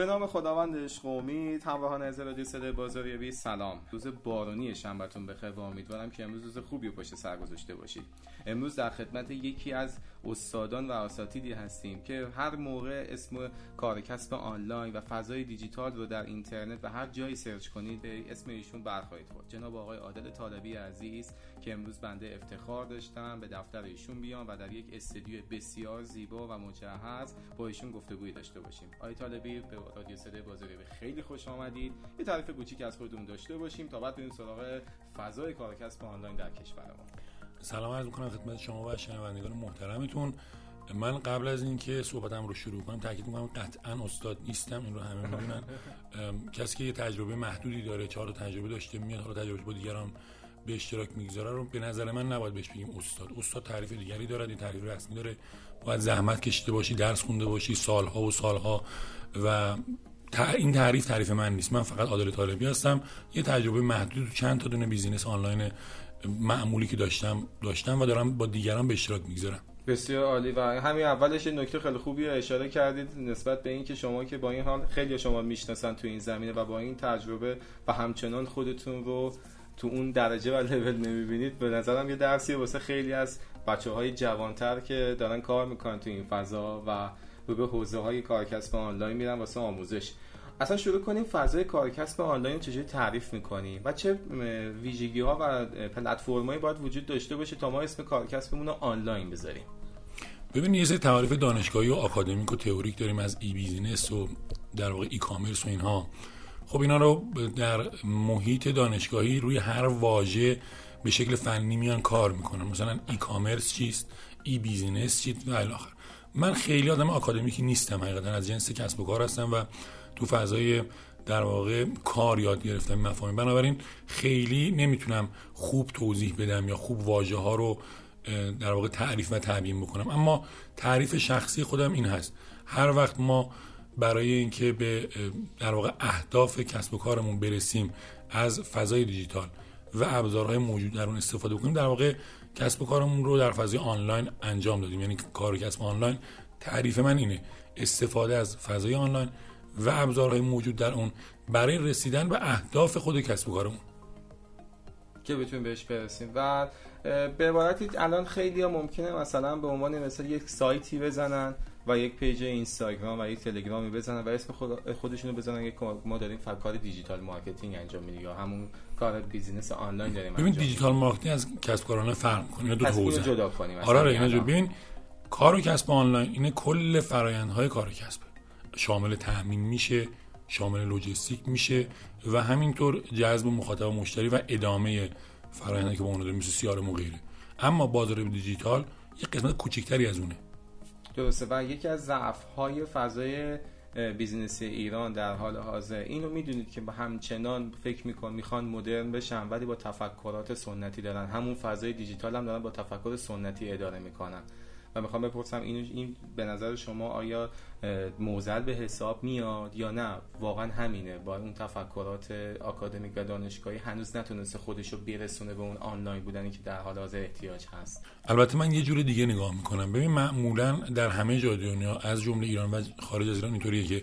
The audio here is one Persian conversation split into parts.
به نام خداوند عشق و امید همراهان از رادیو صدای بازاریابی سلام. روز بارونی شنبهتون بخیر و امیدوارم که امروز روز خوبی و پشت سر گذاشته باشید. امروز در خدمت یکی از استادان و اساتیدی هستیم که هر موقع اسم کار کسب آنلاین و فضای دیجیتال رو در اینترنت و هر جایی سرچ کنید به اسم ایشون برخواهید خورد. جناب آقای عادل طالبی عزیز که امروز بنده افتخار داشتم به دفتر ایشون بیام و در یک استودیو بسیار زیبا و مجهز با ایشون گفتگوی داشته باشیم. آقای طالبی به رادیو صدای بازاریابی خیلی خوش آمدید. یه تعریف کوچیک از خودمون داشته باشیم تا بعد بریم سراغ فضای کار کسب آنلاین در کشورمون. سلام عرض می‌کنم خدمت شما و شنوندگان محترمتون. من قبل از اینکه صحبتم رو شروع کنم تاکید می‌کنم قطعا استاد نیستم این رو همه می‌دونن. کسی که یه تجربه محدودی داره چهار تجربه داشته میاد حالا تجربه با دیگران به اشتراک می‌گذاره رو به نظر من نباید بهش بگیم استاد. استاد تعریف دیگری داره این تعریف رسمی داره. باید زحمت کشیده باشی درس خونده باشی سالها و سالها و این تعریف تعریف من نیست. من فقط عادل طالبی هستم. یه تجربه محدود چند تا دونه بیزینس آنلاین معمولی که داشتم داشتم و دارم با دیگران به اشتراک می‌گذارم. بسیار عالی و همین اولش نکته خیلی خوبی رو اشاره کردید نسبت به اینکه شما که با این حال خیلی شما می‌شناسن تو این زمینه و با این تجربه و همچنان خودتون رو تو اون درجه و لول نمی‌بینید به نظرم یه درسیه واسه خیلی از بچه های جوانتر که دارن کار می‌کنن تو این فضا و رو به حوزه های کار و کسب آنلاین میرن واسه آموزش. اصلا شروع کنیم فضای کار و کسب آنلاین چجوری تعریف می‌کنیم و چه ویژگی ها و پلتفرمایی باید وجود داشته باشه تا ما اسم کار و کسبمون رو آنلاین بذاریم؟ ببین یه سری تعریف دانشگاهی و آکادمیک و تئوریک داریم از e-business و در واقع e-commerce و اینها. خب اینا رو در محیط دانشگاهی روی هر واژه به شکل فنی میان کار می‌کنن. مثلا e-commerce چیست؟ ای بیزینس چیست؟ و الاخر من خیلی آدم آکادمیکی نیستم حقیقتا از جنس کسب و کار هستم و تو فضای در واقع کار یاد گرفتم مفاهیم. بنابراین خیلی نمی‌تونم خوب توضیح بدم یا خوب واژه ها رو در واقع تعریف و تعبین بکنم. اما تعریف شخصی خودم این هست. هر وقت ما برای اینکه به در واقع اهداف کسب و کارمون برسیم از فضای دیجیتال و ابزارهای موجود در اون استفاده بکنیم در واقع کسب و کارمون رو در فضای آنلاین انجام دادیم. یعنی کار و کسب آنلاین تعریف من اینه. استفاده از فضای آنلاین و ابزارهای موجود در اون برای رسیدن به اهداف خود کسب و کارمون. که بتونیم بهش برسیم. و به عبارتی الان خیلی ها ممکنه مثلا به عنوان مثل یک سایتی بزنن. و یک پیج اینستاگرام و یک تلگرامی بزنن و اسم خود خودشونو بزنن. یک ما داریم کار digital marketing انجام میدیم یا همون کار business آنلاین داریم ببین digital marketing از کسب کار آنلاین فرق می‌کنه دو حوزه؟ جدا کنیم. آره اینا ببین کار و کسب آنلاین اینه کل فرایندهای کار و کسب. شامل تامین میشه شامل لجستیک میشه و همینطور جذب مخاطب مشتری و ادامه فرآیندی که با اون داریم مثل CRM و غیره. اما بازار دیجیتال یه قسمت کوچکتری از اونه. درسته. و یکی از ضعف های فضای business ایران در حال حاضر. اینو می‌دونید که با همچنان فکر می‌کنن می‌خوان مدرن بشن ولی با تفکرات سنتی دارن. همون فضای دیجیتال هم دارن با تفکر سنتی اداره می‌کنن. و می‌خوام بپرسم این این به نظر شما آیا معضل به حساب میاد یا نه؟ واقعا همینه. با اون تفکرات آکادمیک و دانشگاهی هنوز نتونسته خودش رو برسونه به اون آنلاین بودنی که در حال حاضر احتیاج هست. البته من یه جور دیگه نگاه می‌کنم. ببین معمولا در همه جای دنیا از جمله ایران و خارج از ایران اینطوریه که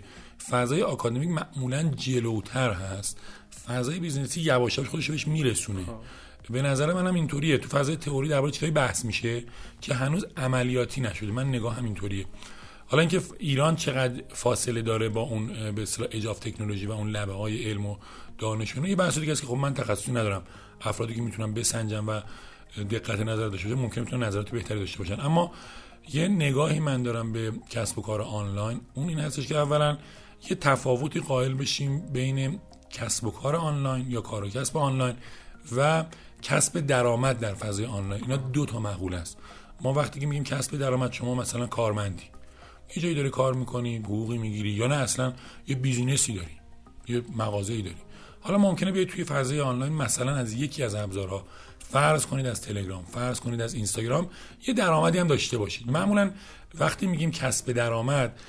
فضای آکادمیک معمولا جلوتر هست. فضای business ی یواش یواش خودش بهش میرسونه. خب. به نظر منم اینطوریه. تو فضای تئوری درباره چیزایی بحث میشه که هنوز عملیاتی نشده. من نگاهم اینطوریه. حالا اینکه ایران چقدر فاصله داره با اون به اصطلاح edge of technology و اون لبه های علم و دانش یه بحث دیگه است که خب من تخصصی ندارم. افرادی که می‌تونم بسنجم و دقت نظر داشته باشن ممکن می‌تونن نظرات بهتری داشته باشن. اما یه نگاهی من دارم به کسب و کار آنلاین. اون این هستش که اولا یه تفاوتی قائل بشیم بین کسب و کار آنلاین یا کار و کسب آنلاین و کسب درآمد در فضای آنلاین. اینا دو تا مقوله است. ما وقتی که میگیم کسب درآمد شما مثلا کارمندی. یه جایی داری کار می‌کنی حقوقی می‌گیری یا نه اصلا یه business ی داری یه مغازه‌ای داری. حالا ممکنه بیاید توی فضای آنلاین مثلا از یکی از ابزارها فرض کنید از تلگرام فرض کنید از اینستاگرام یه درآمدی هم داشته باشید. معمولا وقتی میگیم کسب درآمد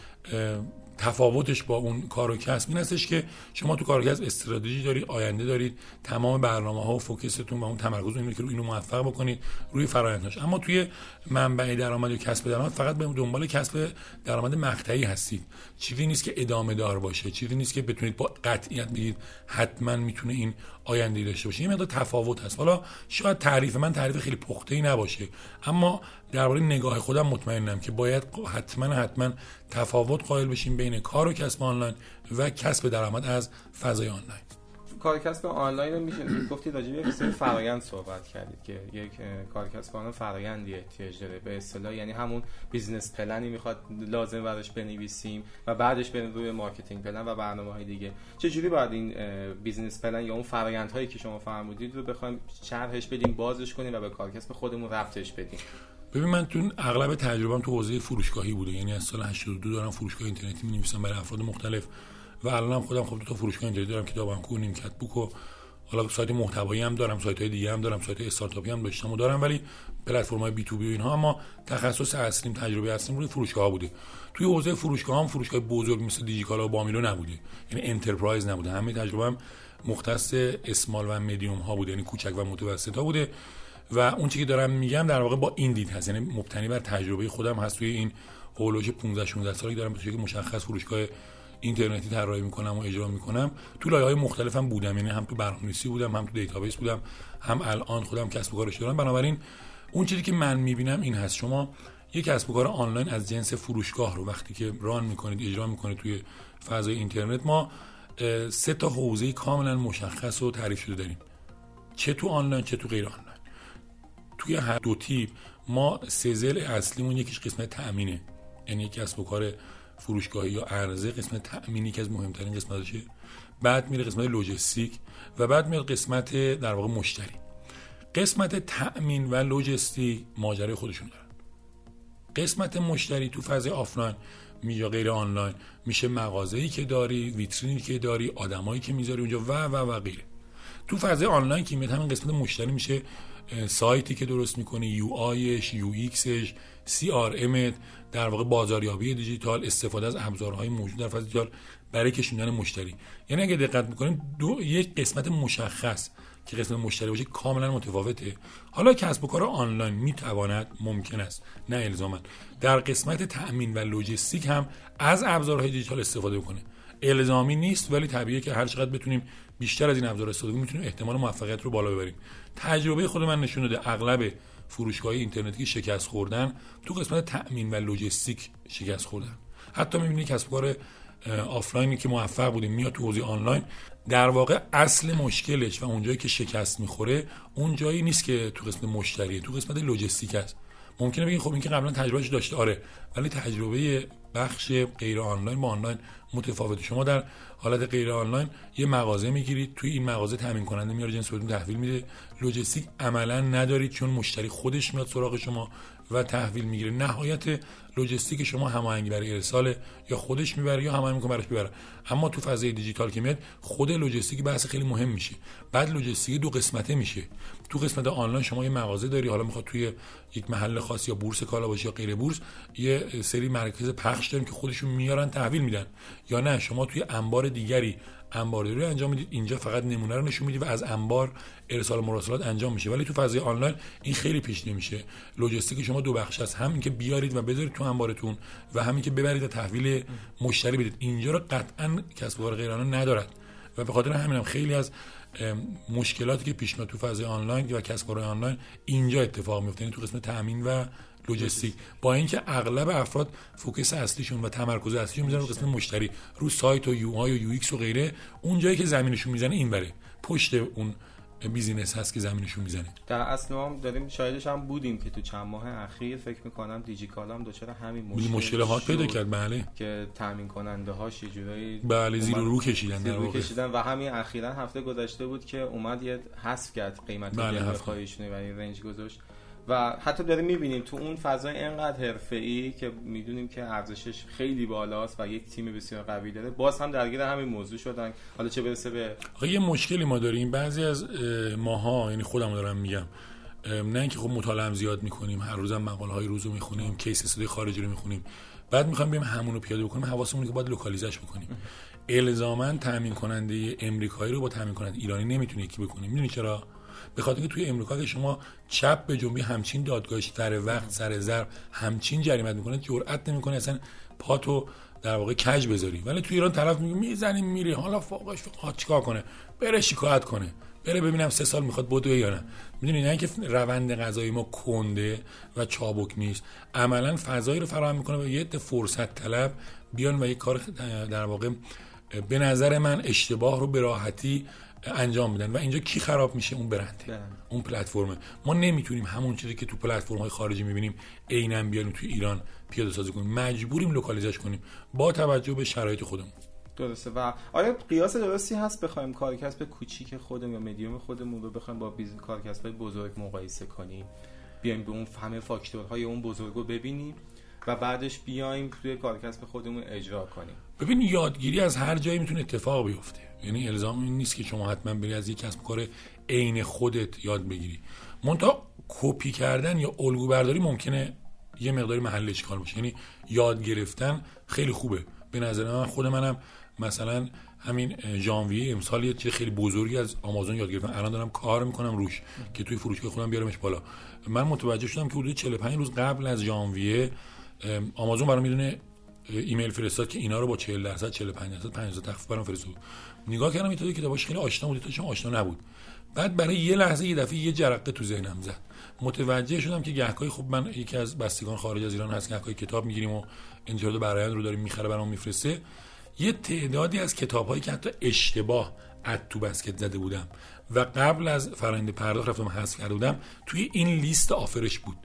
تفاوتش با اون کار و کسب این هستش که شما تو کار کسب استراتژی دارید آینده دارید تمام برنامه ها و فوکستون و اون تمرکز اینه که رو اینو موفق بکنید روی فرآیندش اما توی منبع درآمد و کسب درآمد فقط به دنبال کسب درآمد مقطعی هستید. چیزی نیست که ادامه دار باشه چیزی نیست که بتونید با قطعیت بگید حتما می‌تونه این آینده داشته باشه یه مقدار تفاوت هست. حالا شاید تعریف من تعریف خیلی پخته ای نباشه. اما درباره نگاه خودم مطمئنم که باید حتما حتما تفاوت قائل بشیم بین کار و کسب آنلاین و کسب درآمد از فضای آنلاین. کار کسب آنلاین رو میشه گفتید راجع به سری فرآیند صحبت کردید که یک کار کسب آنلاین فرآیندی احتیاج داره به اصطلاح یعنی همون business plan ی می‌خواد لازم براش بنویسیم و بعدش بریم روی marketing plan و برنامه های دیگه. جوری باید این business plan یا اون فرآیندهایی که شما فرمودید رو بخوایم شرحش بدیم بازش کنیم و به کار کسب خودمون ربطش بدیم؟ ببین من تو اغلب تجربه‌ام تو حوزه فروشگاهی بوده. یعنی از سال 82 دارم فروشگاه اینترنتی می‌نویسم برای افراد مختلف. و الان هم خودم خب دو تا فروشگاه اینترنتی دارم کتابک و نیمکت بوک و حالا سایت محتوایی هم دارم سایت های دیگه هم دارم سایت استارتاپی هم داشتم و دارم ولی پلتفرم های B2B و اینها اما تخصص اصلیم تجربه اصلیم روی فروشگاه ها بوده. توی حوزه فروشگاه هم فروشگاه بزرگ مثل دیجیکالا و بامیلو نبوده یعنی enterprise نبوده. همه تجربه هم مختص small و مدیوم ها بوده یعنی کوچک و متوسط ها بوده. و اون چیزی که دارم میگم در واقع با این دید هست یعنی مبتنی بر تجربه خودم هست توی این حول و حوش 15 16 سالی دارم به مشخص فروشگاه اینترنتی طراحی می‌کنم و اجرا می‌کنم. تو لایه های مختلفم بودم یعنی هم تو برنامه‌نویسی بودم هم تو دیتابیس بودم هم الان خودم کسب و کارش دارم بنابراین اون چیزی که من می‌بینم این هست. شما یک کسب و کار آنلاین از جنس فروشگاه رو وقتی که run می‌کنید اجرا می‌کنید توی فضای اینترنت ما سه تا حوزه کاملا مشخص و تعریف شده داریم. چه تو آنلاین چه تو غیر آنلاین. توی هر دو تیپ ما سه ضلع اصلیمون یکیش قسمت تأمینه یعنی کسب و کار فروشگاهی یا عرضه قسمت تأمینی که از مهمترین قسمتشه بعد میره قسمت لوجستیک و بعد میاد قسمت در واقع مشتری. قسمت تأمین و لوجستیک ماجرای خودشون دارن. قسمت مشتری تو فاز آفلاین یا غیر آنلاین. میشه مغازه‌ای که داری ویترینی که داری آدمایی که می‌ذاری اونجا و و و غیره. تو فاز آنلاین که میاد همین قسمت مشتری میشه سایتی که درست می‌کنی UI ش UX ش سی آر ام در واقع بازاریابی دیجیتال استفاده از ابزارهای موجود در دیجیتال برای کشوندن مشتری. یعنی اگه دقت می‌کنیم دو یک قسمت مشخص که قسمت مشتری باشه کاملا متفاوته. حالا کسب و کار آنلاین می‌تواند ممکن است نه الزاما. در قسمت تأمین و لوجستیک هم از ابزارهای دیجیتال استفاده کنه الزامی نیست ولی طبیعیه که هر چقدر بتونیم بیشتر از این ابزار استفاده کنیم می‌تونیم احتمال موفقیت رو بالا ببریم. تجربه خود من نشون داده. اغلب فروشگاه اینترنتی شکست خوردن تو قسمت تأمین و لوجستیک شکست خوردن. حتی می‌بینید کسب کار آفلاینی که موفق بودیم میاد تو حوزه آنلاین در واقع اصل مشکلش و اونجایی که شکست می‌خوره اون جایی نیست که تو قسمت مشتریه تو قسمت لوجستیک است. ممکنه بگین خب این که قبلا تجربهش داشته آره ولی تجربه بخش غیر آنلاین با آنلاین متفاوته شما در حالت غیر آنلاین یه مغازه می‌گیرید توی این مغازه تامین کننده میاره جنس بهتون تحویل میده. لوجستیک عملا ندارید چون مشتری خودش میاد سراغ شما. و تحویل می‌گیره. نهایت لوجستیک شما هماهنگی برای ارسال یا خودش می‌بره یا هماهنگ می‌کنه براش ببره اما تو فضای دیجیتال که میاد خود لوجستیک بحث خیلی مهم میشه. بعد لوجستیک دو قسمته میشه. تو قسمت آنلاین شما یه مغازه داری حالا می‌خواد توی یک محل خاص یا بورس کالا باشه یا غیر بورس یه سری مرکز پخش داریم که خودشون میارن تحویل میدن. یا نه شما توی انبار دیگری انبارداری رو انجام می‌دید. اینجا فقط نمونه رو نشون می‌دید و از انبار ارسال مراسلات انجام میشه. ولی تو فضای آنلاین این خیلی پیش نمیشه. لوجستیک شما دو بخش است هم اینکه بیارید و بذارید تو انبارتون و همین که ببرید و تحویل مشتری بدید. اینجا رو قطعا کسب و کار غیر ندارد. و به خاطر همینم هم خیلی از مشکلاتی که پیش میاد تو فضای آنلاین و کسب و کار آنلاین اینجا اتفاق میفته. یعنی تو قسمت تامین و لوجستیک. با اینکه اغلب افراد focus اصلیشون و تمرکز اصلیشون می‌ذارن رو قسمت مشتری. رو سایت و UI و UX و غیره اون جایی که زمینشون می‌زنه این ور پشت اون بیزینس هست که زمینشون می‌زنه. در اصل ما هم داریم شاهدش هم بودیم که تو چند ماه اخیر فکر می‌کنم دیجیکالا هم دچار همین مشکل مشکل هات پیدا کرد. بله. که تامین کننده هاش یه جورایی بله زیرآبی رو کشیدن در رو کشیدن و همین اخیرا هفته گذشته بود که اومد یه حذف کرد قیمت بله و این range گذاشت. و حتی داریم می‌بینیم تو اون فضای اینقدر ای که می‌دونیم که ارزشش خیلی بالاست و یک تیم بسیار قوی داره باز هم درگیر همین موضوع شدن. حالا چه برسه به یه مشکلی ما داریم. بعضی از ماها یعنی خودم دارم میگم نه اینکه خب مطالعه زیاد می‌کنیم هر روزم مقاله های روز رو می‌خونیم case study خارجی رو می‌خونیم. بعد می‌خوایم بریم همون رو پیاده بکنیم حواسمون که باید localize ش بکنیم. الزاما تامین کننده امریکایی رو با تامین کننده ایرانی نمی‌تونه یکی بکنیم می‌دونی چرا؟ به خاطر توی امریکا که شما چپ به جنبی همچین دادگاهش سر وقت سر ضرب همچین جریمت می‌کنه جرئت نمی‌کنه اصلا پاتو در واقع کج بذاری. ولی توی ایران طرف میگه می‌زنیم میری حالا فوقش فوق چیکار کنه؟ بره شکایت کنه. بره ببینم سه سال می‌خواد بدوه یا نه. می‌دونی نه که روند غذایی ما کنده و چابک نیست. عملا فضایی رو فراهم می‌کنه و یه فرصت طلب بیان و یه کار در واقع به نظر من اشتباه رو به راحتی انجام میدن و اینجا کی خراب میشه؟ اون برنده بله. اون پلتفرمه. ما نمی‌تونیم همون چیزی که تو پلتفرم های خارجی می‌بینیم عینا بیاریم تو ایران پیاده سازی کنیم. مجبوریم localize ش کنیم با توجه به شرایط خودمون. درسته. و آیا قیاس درستی هست بخوایم کارکسب کوچیک خودمون یا مدیوم خودمون رو بخوایم با business کارکسب بزرگ مقایسه کنیم؟ بیایم به اون همه فاکتورهای اون بزرگ رو ببینیم. و بعدش بیایم توی کارکسب خودمون اجرا کنیم. ببین یادگیری از هر جایی می‌تونه اتفاق بیفته. یعنی الزام این نیست که شما حتما بری از یک کسب کار عین خودت یاد بگیری. مونتا کپی کردن یا الگو برداری ممکنه یه مقداری محل اشکال باشه. یعنی یاد گرفتن خیلی خوبه. به نظر من خود منم مثلا همین ژانویه امسال یه چیز خیلی بزرگی از آمازون یاد گرفتم. الان دارم کار می‌کنم روش که توی فروشگاه خودم بیارمش بالا. من متوجه شدم که حدود 45 روز قبل از ژانویه آمازون برام می‌دونه ایمیل فرستاد که اینا رو با 40 درصد 45 درصد 50 درصد تخفیف برام فرستاد. نگاه کردم این کتاباش خیلی آشنا بود تا آشنا نبود. بعد برای یه لحظه یه دفعه یه جرقه تو ذهنم زد. متوجه شدم که گهگاهی خب من یکی از بستگان خارج از ایران هست گهگاهی کتاب می‌گیریم و انتشارات برآیند رو داریم می‌خره برام میفرسته. یه تعدادی از کتابهایی که حتی اشتباه اد تو بسکت زده بودم و قبل از فرآیند پرداخت رفتم حذف کرده بودم توی این لیست آفرش بود.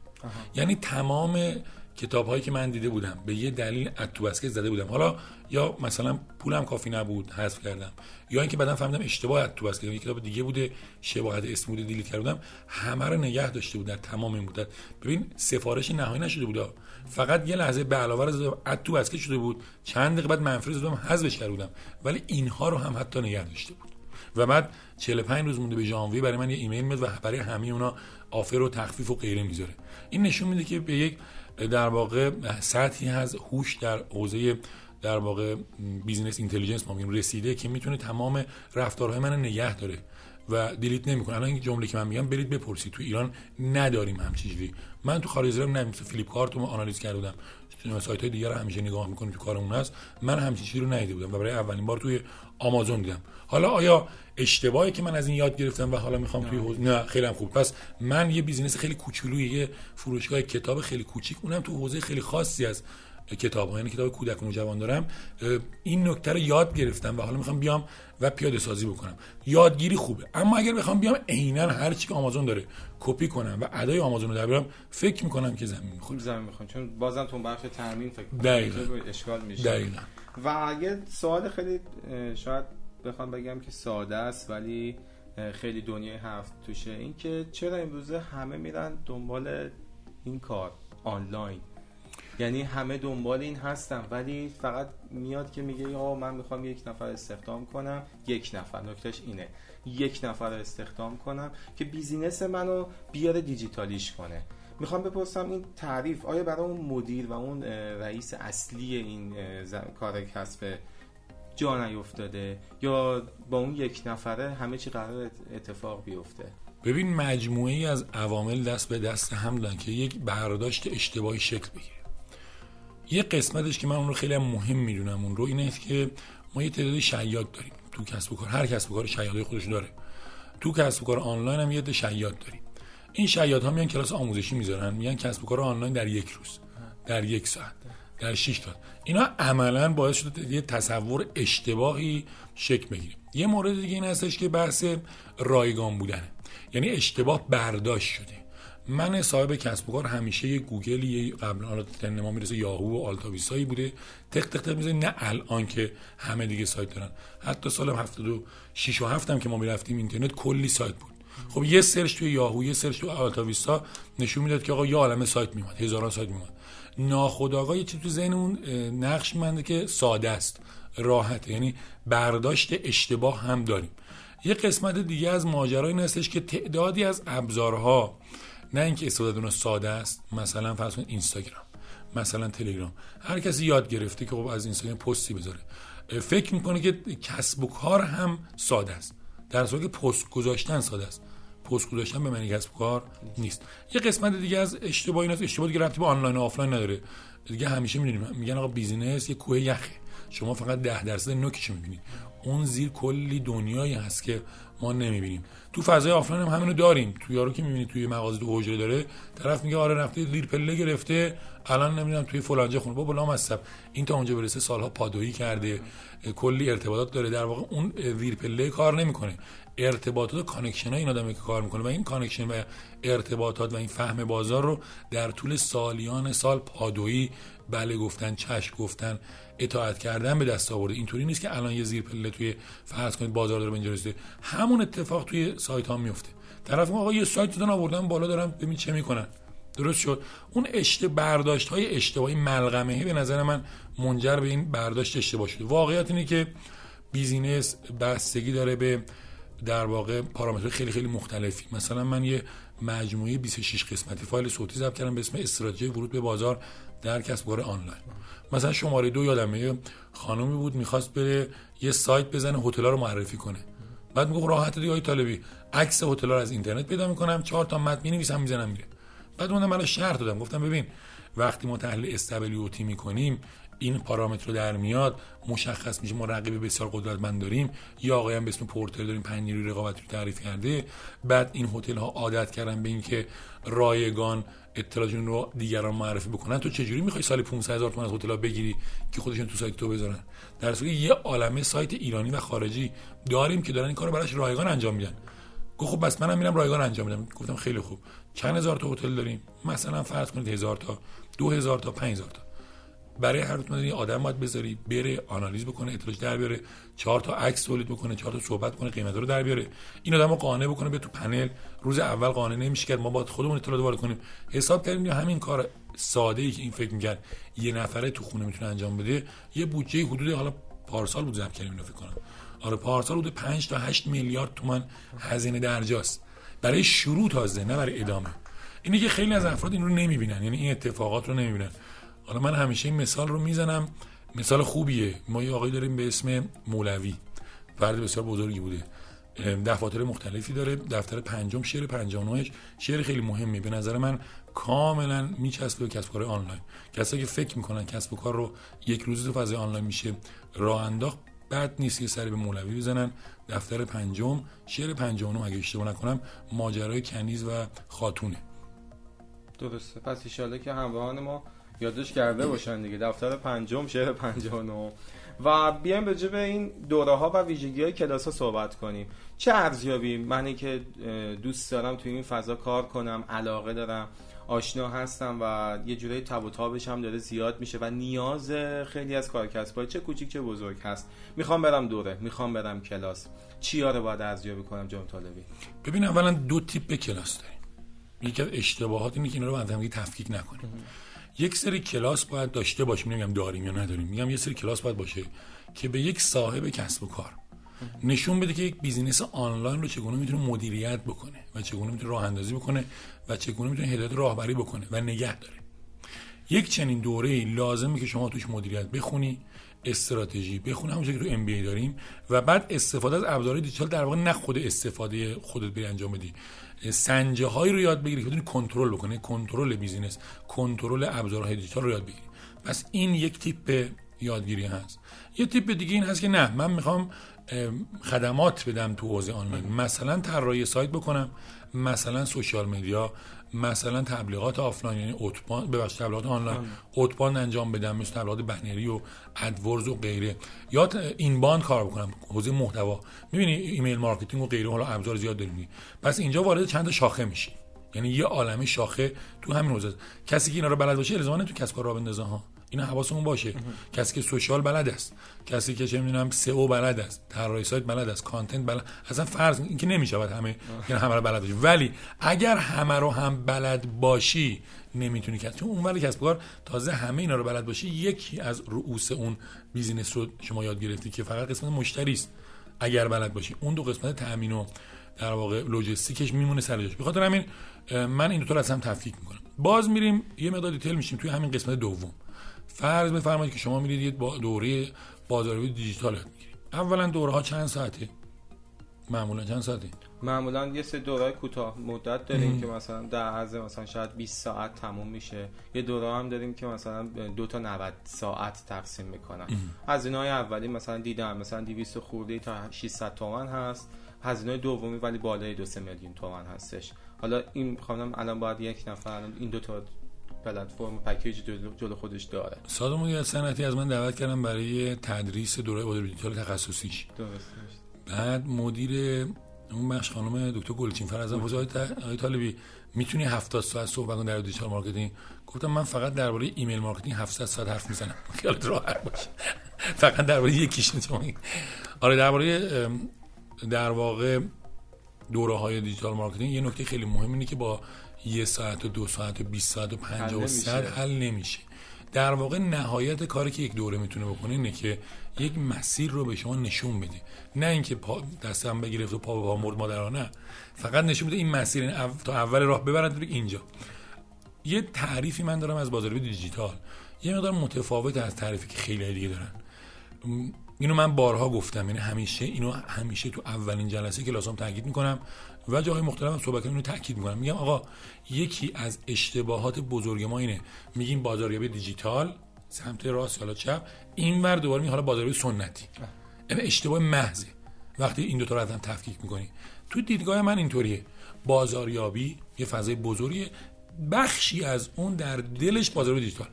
یعنی تمام کتاب هایی که من دیده بودم به یه دلیل اتو بسکت زده بودم. حالا یا مثلا پولم کافی نبود حذف کردم یا اینکه بعدا فهمیدم اشتباه اتو بسکت یه کتاب دیگه بوده شباهت اسم بوده دیلیت کردم. همه رو نگه داشته بود در تمام این مدت. ببین سفارش نهایی نشده بود فقط یه لحظه به علاوه از اتو بسکت شده بود. چند دقیقه بعد منفی زدم حذفش کرده بودم. ولی اینها رو هم حتی نگه داشته بود. و بعد 45 روز مونده به ژانویه برای من یه ایمیل میاد و برای همه اونا offer و تخفیف و غیره می‌ذاره این نشون میده که به یک در واقع سطحی از هوش در حوزه در واقع business intelligence ما میگیم رسیده که می‌تونه تمام رفتارهای من نگه داره و delete نمی‌کنه. الان این جمله که من میگم برید بپرسید. تو ایران نداریم همچین چیزی. من تو خارج از ایران فلیپ‌کارت رو آنالیز کرده بودم. سایت های دیگر رو همیشه نگاه می‌کنیم تو کارمون هست. من همچین چیزی رو ندیده بودم و برای اولین بار توی آمازون دیدم. حالا آیا اشتباهی که من از این یاد گرفتم و حالا می‌خوام توی حوزه نه خیلی هم خوب. پس من یه business خیلی کوچولوی یه فروشگاه کتاب خیلی کوچیک اونم تو حوزه خیلی خاصی از کتاب یعنی کتاب کودک و نوجوان دارم. این نکته رو یاد گرفتم و حالا می‌خوام بیام و پیاده سازی بکنم. یادگیری خوبه. اما اگر بخوام بیام عینا هر چی که آمازون داره کپی کنم و ادای آمازون رو در فکر می‌کنم که زمین می‌خوره. زمین می‌خوره چون بازم تو بخش تامین فکر دقیقاً. اشکال میشه. دقیقاً. و اگه سوال خیلی شاید بخوام بگم که ساده است ولی خیلی دنیای هفت توشه. این که چرا امروزه همه میرن دنبال این کار آنلاین؟ یعنی همه دنبال این هستن ولی فقط میاد که میگه آقا من می‌خوام یک نفر استخدام کنم. یک نفر نکتهش اینه. یک نفر استخدام کنم که بیزینس منو بیاره دیجیتالیش کنه. می‌خوام بپرسم این تعریف آیا برای اون مدیر و اون رئیس اصلی این کار کسب جا نیفتاده یا با اون یک نفره همه چی قرار اتفاق بیفته. ببین مجموعه ای از عوامل دست به دست هم دادن که یک برداشت اشتباهی شکل بگیره. یه قسمتش که من اون رو خیلی مهم می‌دونم اون رو اینه که ما یه تعدادی شیاد داریم. تو کسب و کار هر کسب و کار شیادای خودش داره. تو کسب و کار آنلاین هم یه شیاد داریم. این شیادها میان کلاس آموزشی می‌ذارن میان کسب و کار آنلاین در یک روز در یک ساعت. در 6 تا. اینا عملا باعث شده یه تصور اشتباهی شکل بگیره. یه مورد دیگه این هستش که بحث رایگان بودنه. یعنی اشتباه برداشت شده. من صاحب کسب و کار همیشه یه گوگل یه قبل حالا تن ما می‌رسه یاهو و آلتاویسایی بوده. تق تق تق نه الان که همه دیگه سایت دارن. حتی سال 76 و 7 هم که ما می‌رفتیم اینترنت کلی سایت بود. خب یه search توی یاهو یه search توی آلتاویستا نشون می‌داد که آقا یه عالمه سایت میومد هزاران سایت میومد. ناخودآگاه یه چیز تو ذهن اون نقش بسته که ساده است راحته. یعنی برداشت اشتباه هم داریم. یه قسمت دیگه از ماجرا این هستش که تعدادی از ابزارها نه اینکه استفاده ساده است مثلا فرض کنید اینستاگرام مثلا تلگرام. هر کسی یاد گرفته که خب از اینستاگرام پستی بذاره. فکر می‌کنه که کسب و کار هم ساده است. در صورتی که پست گذاشتن ساده است. پست گذاشتن به معنی کسب کار نیست. یه قسمت دیگه از اشتباه این است اشتباه دیگه ربطی به آنلاین و آفلاین نداره. دیگه همیشه می‌دونیم. میگن آقا business یه کوه یخه. شما فقط ده درصد نوکش می‌بینید. اون زیر کلی دنیایی هست که ما نمی‌بینیم. تو فضای آفلاین هم همینو داریم. تو یارو که می‌بینی توی مغازه تو حجره داره طرف میگه آره رفته زیر پله گرفته الان نمی‌دونم توی فلان جا خونه. بابا لامصب این تا اونجا برسه سالها پادویی کرده کلی ارتباطات داره. در واقع اون زیر پله کار نمی‌کنه. ارتباطات و connection های این آدمی که کار می‌کنه و این connection و ارتباطات و این فهم بازار رو در طول سالیان سال پادویی بله گفتن چشم گفتن اطاعت کردن به دست آورده. اینطوری نیست که الان یه زیر پله توی فرض کنید بازار داره اینجا رسیده. همون اتفاق توی سایت ها میفته. طرف آقا یه سایت دادن آوردن بالا دارم ببین چه می‌کنن. درست شد. اون اشت برداشت های اشتباهی ملغمه به نظر من منجر به این برداشت اشتباه شده. واقعیت اینه که بیزینس بستگی داره به در واقع پارامتر خیلی خیلی مختلفی. مثلا من یه مجموعه 26 قسمتی فایل صوتی ضبط کردم به اسم استراتژی ورود به بازار. در کسب کار آنلاین. مثلا شماره دو یادمه خانومی بود می‌خواست بره یه سایت بزنه هتل رو معرفی کنه. بعد میگه راحت دیگه طالبی عکس هتل رو از اینترنت پیدا می‌کنم چهار تا متن می‌نویسم می‌زنم میره. بعد اونم من شرط دادم گفتم ببین وقتی ما تحلیل استابیلیتی می‌کنیم این پارامتر رو در میاد مشخص میشه ما رقیب بسیار قدرتمند داریم یا آقای هم به اسم پورتر داریم پنج نیروی رقابتی رو تعریف کرده بعد این هتل ها عادت کردن به اینکه رایگان اطلاعاتشون رو دیگران معرفی بکنن. تو چجوری می‌خوای سال 500 هزار تومان از هتل بگیری که خودشون تو سایت تو بذارن؟ در صورتی یه عالمه سایت ایرانی و خارجی داریم که دارن این کارو براش رایگان انجام میدن. گفت خب بس منم میرم رایگان انجام میدم. گفتم خیلی خوب. چند هزار تا هتل داریم؟ مثلا فرض کنید هزار تا دو هزار تا پنج هزار تا. برای هر روز آدم باید بذاری بره آنالیز بکنه اطلاعات در بیاره چهار تا عکس تولید بکنه چهار تا صحبت کنه قیمت رو در بیاره. این آدمو قانع بکنه به تو پنل. روز اول قانع نمیشه کرد ما باید خودمون اطلاعات وارد کنیم. حساب کردیم همین کار ساده ای که این فکر می‌کرد یه نفره تو خونه می‌تونه انجام بده یه بودجه حدود حالا پارسال بود ضبط کردیم اینو فکر کنم. آره پارسال حدود 5 تا 8 میلیارد تومان هزینه درجاست. برای شروع تازه نه برای ادامه. اینه که خیلی از افراد این رو نمی‌بینن یعنی این اتفاقات رو نمی‌بینن. حالا من همیشه این مثال رو می‌زنم. مثال خوبیه. ما یه آقای داریم به اسم مولوی. فرد بسیار بزرگی بوده. دفاتر مختلفی داره. دفتر پنجم شعر پنجانوش شعر خیلی مهمی به نظر من کاملا میچسبه به کسب کار آنلاین. کسایی که فکر می‌کنن کسب و کار رو یک روزی تو فضای آنلاین میشه راه انداخت بد نیست یه سری به مولوی بزنن. دفتر پنجم شعر پنجانو اگه اشتباه نکنم ماجرای کنیز و خاتونه. درسته. پس ایشاله که همراهان ما یادش کرده باشن دیگه. دفتر پنجم شهر پنجانو و بیایم به جبه این دوره ها و ویژگی های کلاس ها صحبت کنیم. چه ارزیابی منی که دوست دارم توی این فضا کار کنم علاقه دارم آشنا هستم و یه جورایی تب و تابش هم داره زیاد میشه و نیاز خیلی از کارکسبای چه کوچیک چه بزرگ هست. می‌خوام برم دوره می‌خوام برم کلاس. چی رو باید ارزیابی کنم جان طالبی؟ ببین اولا دو تیپ کلاس داریم. یکی از اشتباهات اینه که اینا رو با تفکیک نکنیم. یک سری کلاس باید داشته باشیم. نمیگم داریم یا نداریم. میگم یه سری کلاس باید باشه که به یک صاحب کسب و کار نشون بده که یک business آنلاین رو چگونه می‌تونه مدیریت بکنه و چگونه می‌تونه راه اندازی بکنه و چگونه می‌تونه هدایت راهبری بکنه و نگه داره. یک چنین دوره لازمه که شما توش مدیریت بخونی استراتژی بخونی همونجوری که تو MBA داریم و بعد استفاده از ابزارهای دیجیتال در واقع نه خود استفاده خودت بری انجام بدی. سنجه هایی رو یاد بگیری که بتونی کنترل بکنه کنترل business کنترل ابزارهای دیجیتال رو یاد بگیری. پس این یک تیپ یادگیری هست. یه تیپ دیگه این هست که نه من می‌خوام خدمات بدم تو حوزه آنلاین. مثلا طراحی سایت بکنم مثلا social media. مثلا تبلیغات آفلاین یعنی outbound ببخشید تبلیغات آنلاین. outbound انجام بدم مثل تبلیغات بنری و AdWords و غیره. یا inbound کار بکنم حوزه محتوا. می‌بینی email marketing و غیره حالا ابزار زیاد داریم پس اینجا وارد چند شاخه میشی. یعنی یه عالمه شاخه تو همین حوزه. کسی که اینا رو بلد باشه الزاما تو کسب کار راه بندازه ها. اینا حواسمون باشه. کسی که social بلد است کسی که چه می‌دونم SEO بلد است طراحی سایت بلد است content بلد اصلا فرض این که نمیشه همه یعنی همه رو بلد باشی. ولی اگر همه رو هم بلد باشی نمی‌تونی که چون اون ولی کسب کار تازه همه اینا رو بلد باشی یکی از رؤوس اون business رو شما یاد گرفتی که فقط قسمت مشتری است. اگر بلد باشی. اون دو قسمت تامین و در واقع لوجستیکش میمونه سر جاش. بخاطر همین من این دو تا رو از هم تفکیک می‌کنم. باز میریم یه مقدار detail میشیم توی همین قسمت دوم. فرض بفرمایید که شما میرید یه دوره بازاریابی دیجیتال می‌گیرید. اولا دوره ها چند ساعته؟ معمولا چند ساعته؟ معمولا یه سه دوره کوتاه مدت داریم که مثلا در عرض مثلا شاید 20 ساعت تموم میشه. یه دوره هم داریم که مثلا دو تا 90 ساعت تقسیم می‌کنن. هزینه های اولی مثلا دیدم مثلا 200 خورده تا 600 تومن هست. هزینه دومی ولی بالای 2 میلیون تومن هستش. حالا این خانم الان باید یک نفر این دو تا پلتفرم پکیج جلو خودش داره. مدیر صنعتی از من دعوت کردم برای تدریس دوره بازار دیجیتال تخصصیش. درست بعد مدیر اون بخش خانم دکتر گلچین فرزان پرسید آقای طالبی می‌تونی 70 ساعت صحبت کنی در digital marketing؟ گفتم من فقط درباره email marketing 700 ساعت حرف می‌زنم. خیالت راحت باشه. فقط درباره یکیش می‌تونم آره درباره در واقع دوره های digital marketing یه نکته خیلی مهم اینه که با یه ساعت و دو ساعت و 20 ساعت و 50 و 100 حل نمیشه. در واقع نهایت کاری که یک دوره می‌تونه بکنه اینه که یک مسیر رو به شما نشون بده. نه اینکه پا دستم بگیرفت و پا به پا برد مادرانه. فقط نشون بده این مسیر تا اول راه ببرد اینجا. یه تعریفی من دارم از بازار دیجیتال. یه مقدار متفاوت از تعریفی که خیلی دیگه دارن. اینو من بارها گفتم. یعنی همیشه اینو همیشه تو اولین جلسه کلاسام تاکید می‌کنم. و جاهای مختلف صحبت اینو تاکید می‌کنم. میگم آقا یکی از اشتباهات بزرگ ما اینه. میگیم بازاریابی دیجیتال سمت راست حالا چپ. این ور دوباره می حالا بازاریابی سنتی. این اشتباه محضه. وقتی این دو تا رو هم تفکیک می‌کنی. تو دیدگاه من اینطوریه. بازاریابی یه فضای بزرگیه. بخشی از اون در دلش بازاریابی دیجیتال.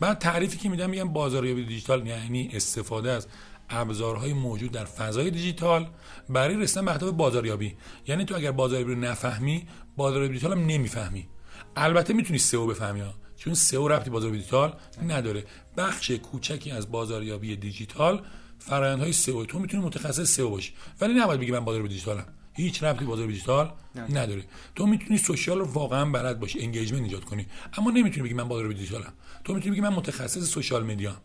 بعد تعریفی که میدم میگم بازاریابی دیجیتال یعنی استفاده از ابزارهای موجود در فضای دیجیتال برای رسیدن به اهداف بازاریابی. یعنی تو اگر بازاریابی رو نفهمی بازاریابی دیجیتال هم نمی‌فهمی. البته می‌تونی سئو بفهمی ها چون سئو ربطی بازاریابی دیجیتال نداره. بخش کوچکی از بازاریابی دیجیتال فرآیندهای SEO. تو می‌تونی متخصص SEO باشی ولی نباید بگی من بازاریابی دیجیتالم. هیچ ربطی بازاریابی دیجیتال نداره. تو می‌تونی social رو واقعا بلد باشی engagement ایجاد کنی. اما نمی‌تونی بگی من بازاریابی دیجیتالم. تو می‌تونی بگی من متخصص social media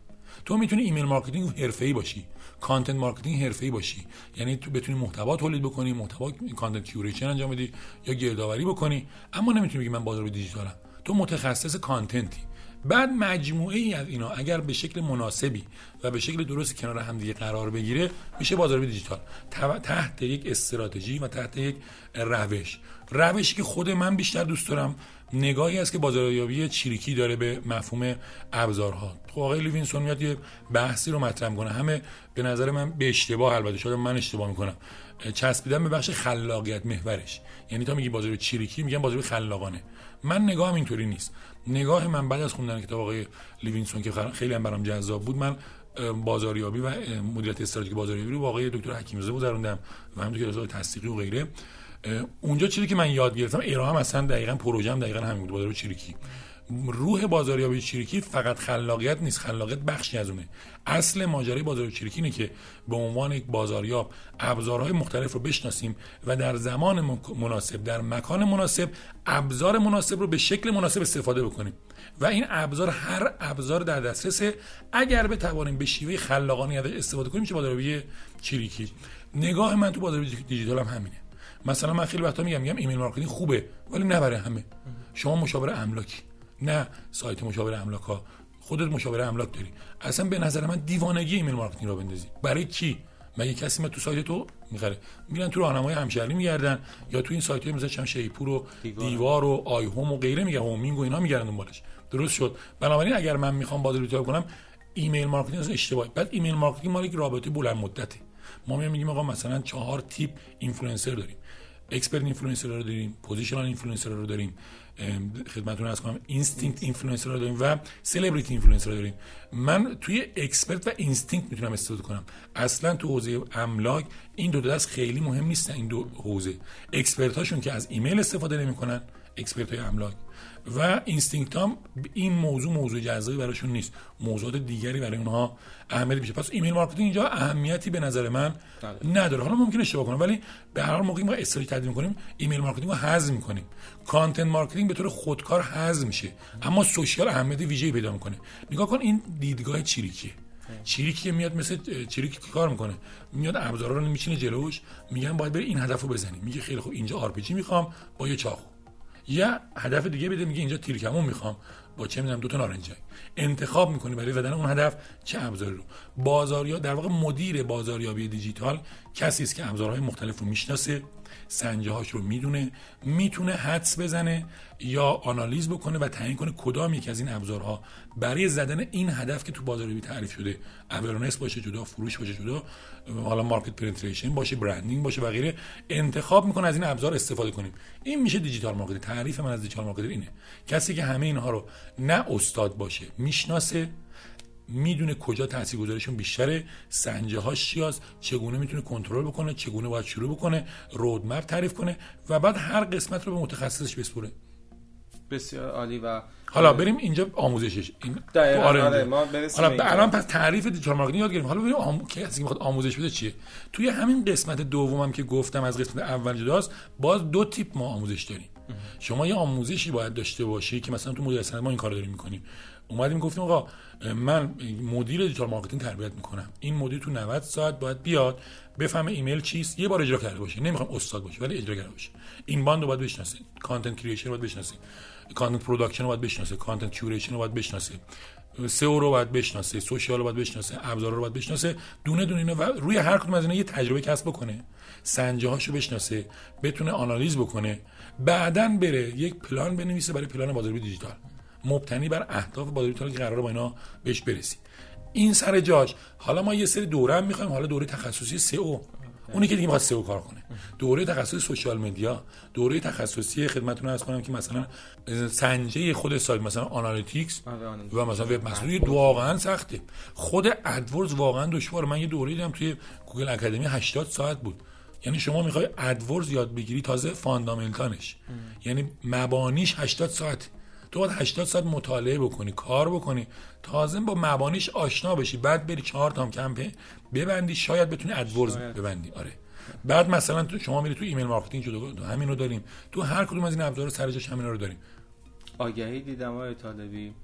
تو می‌تونی email marketing حرفه‌ای باشی content marketing حرفه‌ای باشی. یعنی تو بتونی محتوا تولید بکنی محتوا content curation انجام بدی یا گردآوری بکنی. اما نمی‌تونی بگی من بازار دیجیتالم. تو متخصص content ی بعد مجموعه ای از اینا اگر به شکل مناسبی و به شکل درست کنار هم دیگه قرار بگیره میشه بازار دیجیتال. تحت یک استراتژی و تحت یک روش. روشی که خود من بیشتر دوست دارم نگاهی است که بازاریابی چریکی داره به مفهوم ابزارها. خب آقای لیوینسون میاد یه بحثی رو مطرح کنه همه به نظر من به اشتباه البته شاید من اشتباه می‌کنم. چسبیدن به بخش خلاقیت محورش. یعنی تا میگی بازار چریکی میگن بازار خلاقانه. من نگاهم اینطوری نیست. نگاه من بعد از خوندن کتاب آقای لیوینسون که خیلی هم برام جذاب بود من بازاریابی و مدیریت استراتژیک بازاریابی رو با آقای دکتر حکیمزاده گذروندم و همونطور که تصدیقی و غیره. اونجا چیزی که من یاد گرفتم ارائه اصلا دقیقا پروژم دقیقا همین بود بازار چریکی روح بازاریابی چریکی فقط خلاقیت نیست خلاقیت بخشی از اونه. اصل ماجرای بازاریابی چریکی اینه که به عنوان یک بازاریاب ابزارهای مختلف رو بشناسیم و در زمان مناسب در مکان مناسب ابزار مناسب رو به شکل مناسب استفاده بکنیم. و این ابزار هر ابزار در دسترس اگر بتوانیم به شیوه خلاقانه استفاده کنیم چه بازاریابی چریکی نگاه من تو بازاریابی دیجیتال هم همینه. مثلا من خیلی وقتا میگم میگم email marketing خوبه ولی نه برای همه. شما مشاور املاکی نه سایت مشاور املاک ها خودت مشاور املاک داری. اصلا به نظر من دیوانگی ایمیل مارکتینگ رو بندازی. برای کی مگه کسی ما تو سایت تو؟ می‌خره. میرن تو راهنمای همشهری میگردن یا تو این سایت های مثلا چم شیپور و دیوار. و آی هوم و غیره میگه هومینگ و اینا میگردن دنبالش. درست شد. بنابراین اگر من می‌خوام رو کنم ایمیل مارکتینگ از اشتباهی بعد ایمیل مارکتینگ مال یک رابطه بلند مدته ما میگیم آقا مثلا چهار تیپ اینفلوئنسر داریم. expert influencer رو داریم positional influencer رو داریم خدمتتون عرض کنم instinct influencer رو داریم و celebrity influencer رو داریم. من توی expert و instinct می‌تونم استفاده کنم. اصلا تو حوزه املاک این دو دست خیلی مهم نیستن این دو حوزه. expert هاشون که از ایمیل استفاده نمی‌کنن. expert های املاک. و instinct هم این موضوع موضوع جذابی براشون نیست. موضوعات دیگری برای اونها اهمیت میشه. پس email marketing اینجا اهمیتی به نظر من نداره. حالا ممکن اشتباه کنم ولی به هر حال موقعی ما استراتژی تدوین کنیم email marketing رو حذف می‌کنیم. content marketing به طور خودکار حذف میشه. اما social اهمیت ویژه‌ای پیدا می‌کنه. نگاه کن این دیدگاه چریکیه چریکی که میاد مثل چریکی که کار می‌کنه. میاد ابزارا رو میچینه جلوش. میگن باید بری این هدف رو بزنی میگه خیلی خوب اینجا آر می‌خوام با یه چاقو. یا هدف دیگه بده میگه اینجا تیرکمون می‌خوام. با چه می‌دونم دو تا نارنجک. انتخاب می‌کنی برای زدن اون هدف چه ابزاری رو. بازاریا در واقع مدیر بازاریابی دیجیتال کسی است که ابزارهای مختلف رو می‌شناسه. سنجه هاش رو می‌دونه می‌تونه حدس بزنه یا آنالیز بکنه و تعیین کنه کدام یک از این ابزارها برای زدن این هدف که تو بازاریابی تعریف شده awareness باشه جدا فروش باشه جدا حالا market penetration باشه branding باشه و غیره انتخاب می‌کنه از این ابزار استفاده کنیم. این میشه digital marketing تعریف من از digital marketing اینه. کسی که همه اینها رو نه استاد باشه می‌شناسه می‌دونه کجا تاثیرگذاریشون بیشتره سنجه هاش چیاست چگونه می‌تونه کنترل بکنه چگونه باید شروع بکنه roadmap تعریف کنه و بعد هر قسمت رو به متخصصش بسپره. بسیار عالی و حالا بریم اینجا آموزشش. این آره, آره ما حالا الان پس تعریف digital marketing یاد گرفتیم. حالا ببینیم آم... کسی می‌خواد آموزش بده چیه. توی همین قسمت دومم که گفتم از قسمت اول جداست باز دو تیپ ما آموزش داریم. شما یه آموزشی باید داشته باشی که مثلا تو مدیر ما این کارو داریم می‌کنیم اومدیم گفتیم آقا من مدیر digital marketing تربیت می‌کنم. این مدیر تو 90 ساعت باید بیاد بفهمه ایمیل چیست یه بار اجرا کرده باشه. نمی‌خوام استاد باشه ولی اجرا کرده باشه. inbound رو باید بشناسه. content creation رو باید بشناسه. content production رو باید بشناسه. content curation رو باید بشناسه. سئو رو باید بشناسه. social رو باید بشناسه. ابزار رو باید بشناسه. دونه دونه اینا روی هر کدوم از اینا یه تجربه کسب بکنه. سنجه هاشو بشناسه. بتونه آنالیز بکنه. بعدا بره یک پلان بنویسه برای پلان بازاریابی دیجیتال. مبتنی بر اهداف بازاریابی که قراره با اینا بهش برسیم این سر جاش حالا ما یه سری دوره هم می‌خوایم حالا دوره تخصصی سئو اونی که دیگه می‌خواد سئو کار کنه. دوره تخصصی social media. دوره تخصصی خدمتتون عرض کنم که مثلا سنجه خود سایت مثلا analytics و مثلا webmaster tool واقعا سخته. خود AdWords واقعا دشوار. من یه دوره دیدم توی گوگل academy 80 ساعت بود. یعنی شما می‌خوای AdWords یاد بگیری تازه fundamental ش. یعنی مبانیش 80 ساعت تو باید 80 ساعت مطالعه بکنی کار بکنی. تازه با مبانیش آشنا بشی. بعد بری چهار تام کمپین ببندی. شاید بتونی AdWords ببندی. آره. بعد مثلا تو شما میری تو email marketing جدا همین رو داریم. تو هر کدوم از این ابزار سر جاش همین رو داریم. آگهی دیدم آقای طالبی.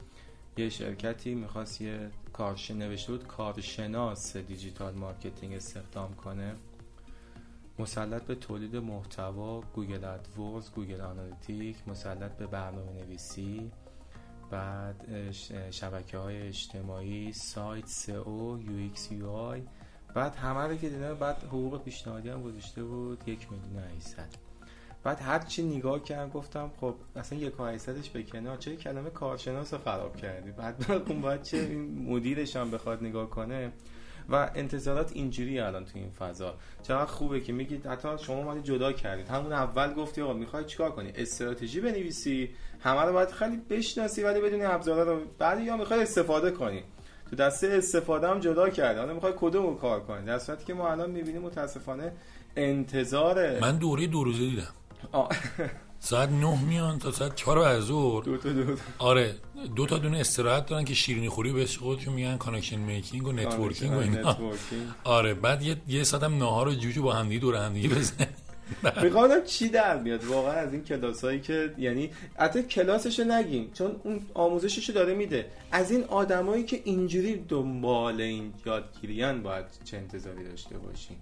یه شرکتی می‌خواست یه کارش نوشته بود کارشناس digital marketing استخدام کنه. مسلط به تولید محتوا Google AdWords Google Analytics مسلط به برنامه نویسی بعد شبکه های اجتماعی سایت سئو UX UI بعد همه رو که دیدم بعد حقوق پیشنهادی هم گذاشته بود یک میلیون بعد هر چی نگاه کردم گفتم خب اصلا یک هایصدش به کنار چه کلمه کارشناس رو خراب کردی؟ بعد اون باید چه مدیرش هم بخواد نگاه کنه. و انتظارات اینجوری الان تو این فضا. چقدر خوبه که میگید حتی شما مالی جدا کردید. همون اول گفتی آقا می‌خوای چیکار کنی؟ استراتژی بنویسی. همه رو باید خیلی بشناسی ولی بدونی ابزارا رو بعد یا می‌خوای استفاده کنی. تو دسته استفاده هم جدا کرده حالا می‌خوای کدوم کار کنی؟ در صورتی که ما الان می‌بینیم متاسفانه انتظار من دوره دو روزه دیدم. ساعت نه میان تا ساعت چهار بعد ظهر. دو تا دو آره دو تا دونه استراحت دارن که شیرینی خوری بهش خودشون میگن connection making و networking و اینا. آره بعد یه یه ساعت هم ناهار و جوجو با همدیگه دور همدیگه بزنن. می‌خوام چی در میاد. واقعا از این کلاسایی که یعنی حتی کلاسشو نگیم چون اون آموزششو داره میده. از این آدمایی که اینجوری دنبال این یادگیریان باید چه انتظاری داشته باشیم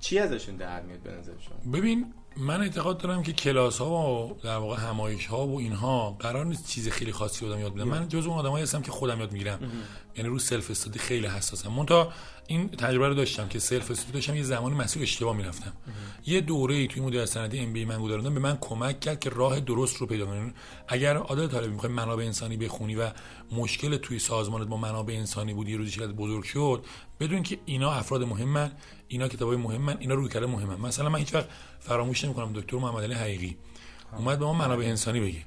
چی ازشون در میاد به نظر شما؟ ببین من اعتقاد دارم که کلاس ها و در واقع همایش ها و اینها قرار نیست چیز خیلی خاصی بودم یاد بدم من جزو اون آدمایی هستم که خودم یاد می‌گیرم. یعنی رو self study خیلی حساسم. من تا این تجربه رو داشتم که self study داشتم یه زمانی مسیر اشتباه می‌رفتم. یه دوره ای توی مدیر سندی MBA من گذروندم به من کمک کرد که راه درست رو پیدا کنم. اگر عادل طالبی می‌خوای منابع انسانی بخونی و مشکل توی سازمانت با منابع انسانی بود یه روزی شاید بزرگ شد بدون که اینا افراد مهمن اینا کتابای مهمن اینا روی کلمه مهمن. مثلا من هیچ وقت فراموش نمی‌کنم دکتر محمد علی حقیقی. اومد به ما منابع انسانی بگه.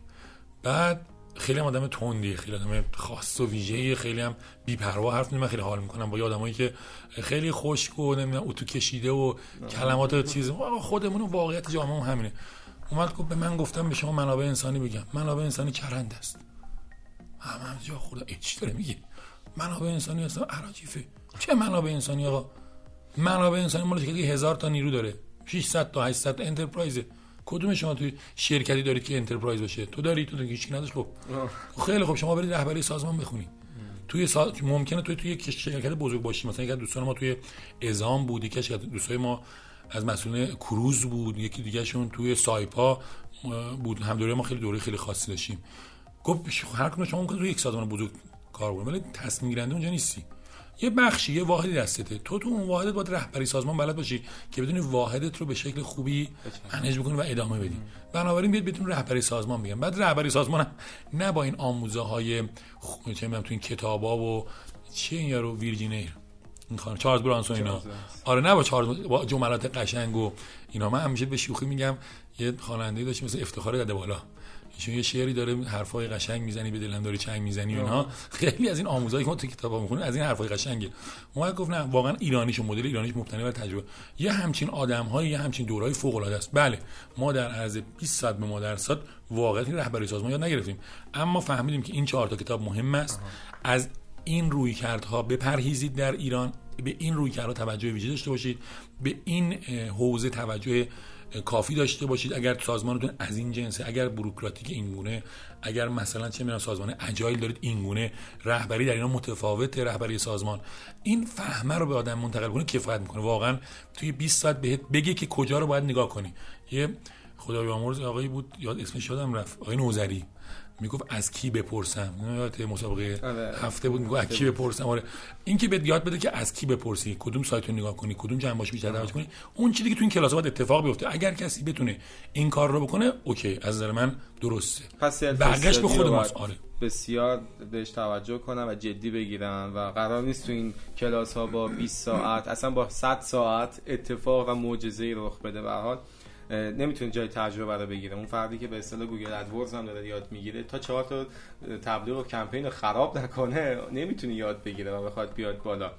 بعد خیلی هم آدم تندی خیلی آدم خاص و ویژه‌ای خیلی هم بی‌پروا حرف من خیلی حال می‌کنم با یه آدمایی که خیلی خشک و نمی‌دونم اتو کشیده و کلمات چیز. خودمون واقعیت جامعه همینه. اومد گفت به من گفتم به شما منابع انسانی بگم. منابع انسانی چرند است. هم هم جا خدا چی داره میگه منابع انسانی اصلا عراجیفه. چه منابع انسانی آقا؟ منابع انسانی مال شرکتی هزار تا نیرو داره. 600 تا 800 تا انترپرایز. کدوم شما توی شرکتی دارید که انترپرایز باشه؟ تو داری تو دیگه چی نداشت. خب. خیلی خب شما برید رهبری سازمان بخونید توی سال ممکنه توی توی یک شرکت بزرگ باشی. مثلا یک دوستان ما توی ازام بود یکی از دوستای ما از مسئولین کروز بود یکی دیگه شون توی سایپا بود. هم دوره ما خیلی دوره خیلی خاصی داشتیم. گفت هر کدوم شما ممکنه توی یک سازمان بزرگ کار کنی ولی تصمیم گیرنده اونجا نیستی. یه بخشی یه واحدی دستته. تو تو اون واحدت باید رهبری سازمان بلد باشی که بدونی واحدت رو به شکل خوبی منیج بکنی و ادامه بدی. بنابراین بیاد بتون رهبری سازمان میگم بعد رهبری سازمان هم نه با این آموزه های چه میگم تو این کتابا و چه این یارو ویرجینیر این خانم چارلز برانسون اینا. آره نه با چارلز با جملات قشنگ و اینا. من همیشه به شوخی میگم یه خواننده داشت مثل افتخار داده بالا. ایشون یه شعری داره حرفای قشنگ می‌زنی به دلم داری چنگ می‌زنی و اینا. خیلی از این آموزایی که ما تو کتابا می‌خونیم از این حرفای قشنگه. اومد گفت نه واقعا ایرانیش مدل ایرانیش مبتنی بر تجربه. یه همچین آدم یه همچین دورای فوق العاده است. بله ما در عرض 20 ساعت به ما درصد واقعا رهبری سازمان یاد نگرفتیم. اما فهمیدیم که این چهار تا کتاب مهم است. از این روی کردها بپرهیزید در ایران. به این روی کردها توجه ویژه داشته باشید. به این حوزه توجه کافی داشته باشید. اگر سازمانتون از این جنسه اگر بروکراتیک اینگونه اگر مثلا چه می‌دونم سازمان اجایل دارید اینگونه رهبری در اینا متفاوت رهبری سازمان. این فهمه رو به آدم منتقل کنه کفایت می‌کنه. واقعا توی 20 ساعت بهت بگه که کجا رو باید نگاه کنی. یه خدای بیامرز آقایی بود یاد اسمش یادم رفت آقای نوزری می‌گفت از کی بپرسم؟ یادت مسابقه آره. هفته بود می‌گفت از کی بپرسم؟ آره. این که بهت یاد بده که از کی بپرسی کدوم سایت رو نگاه کنی کدوم جنبش بیشتر توجه کنی اون چیزی که تو این کلاس باید اتفاق بیفته. اگر کسی بتونه این کار رو بکنه okay از نظر من درسته. پس برگشت به خود ماست. آره. بسیار بهش توجه کنم و جدی بگیرم و قرار نیست تو این کلاس ها با 20 ساعت اصلا با 100 ساعت اتفاق و معجزه رخ بده. به حال نمی‌تونه جای تجربه رو بگیره اون فردی که به اصطلاح Google AdWords هم داره یاد می‌گیره تا چهار تا تبلیغ و کمپین رو خراب نکنه نمی‌تونه یاد بگیره و بخواد بیاد بالا.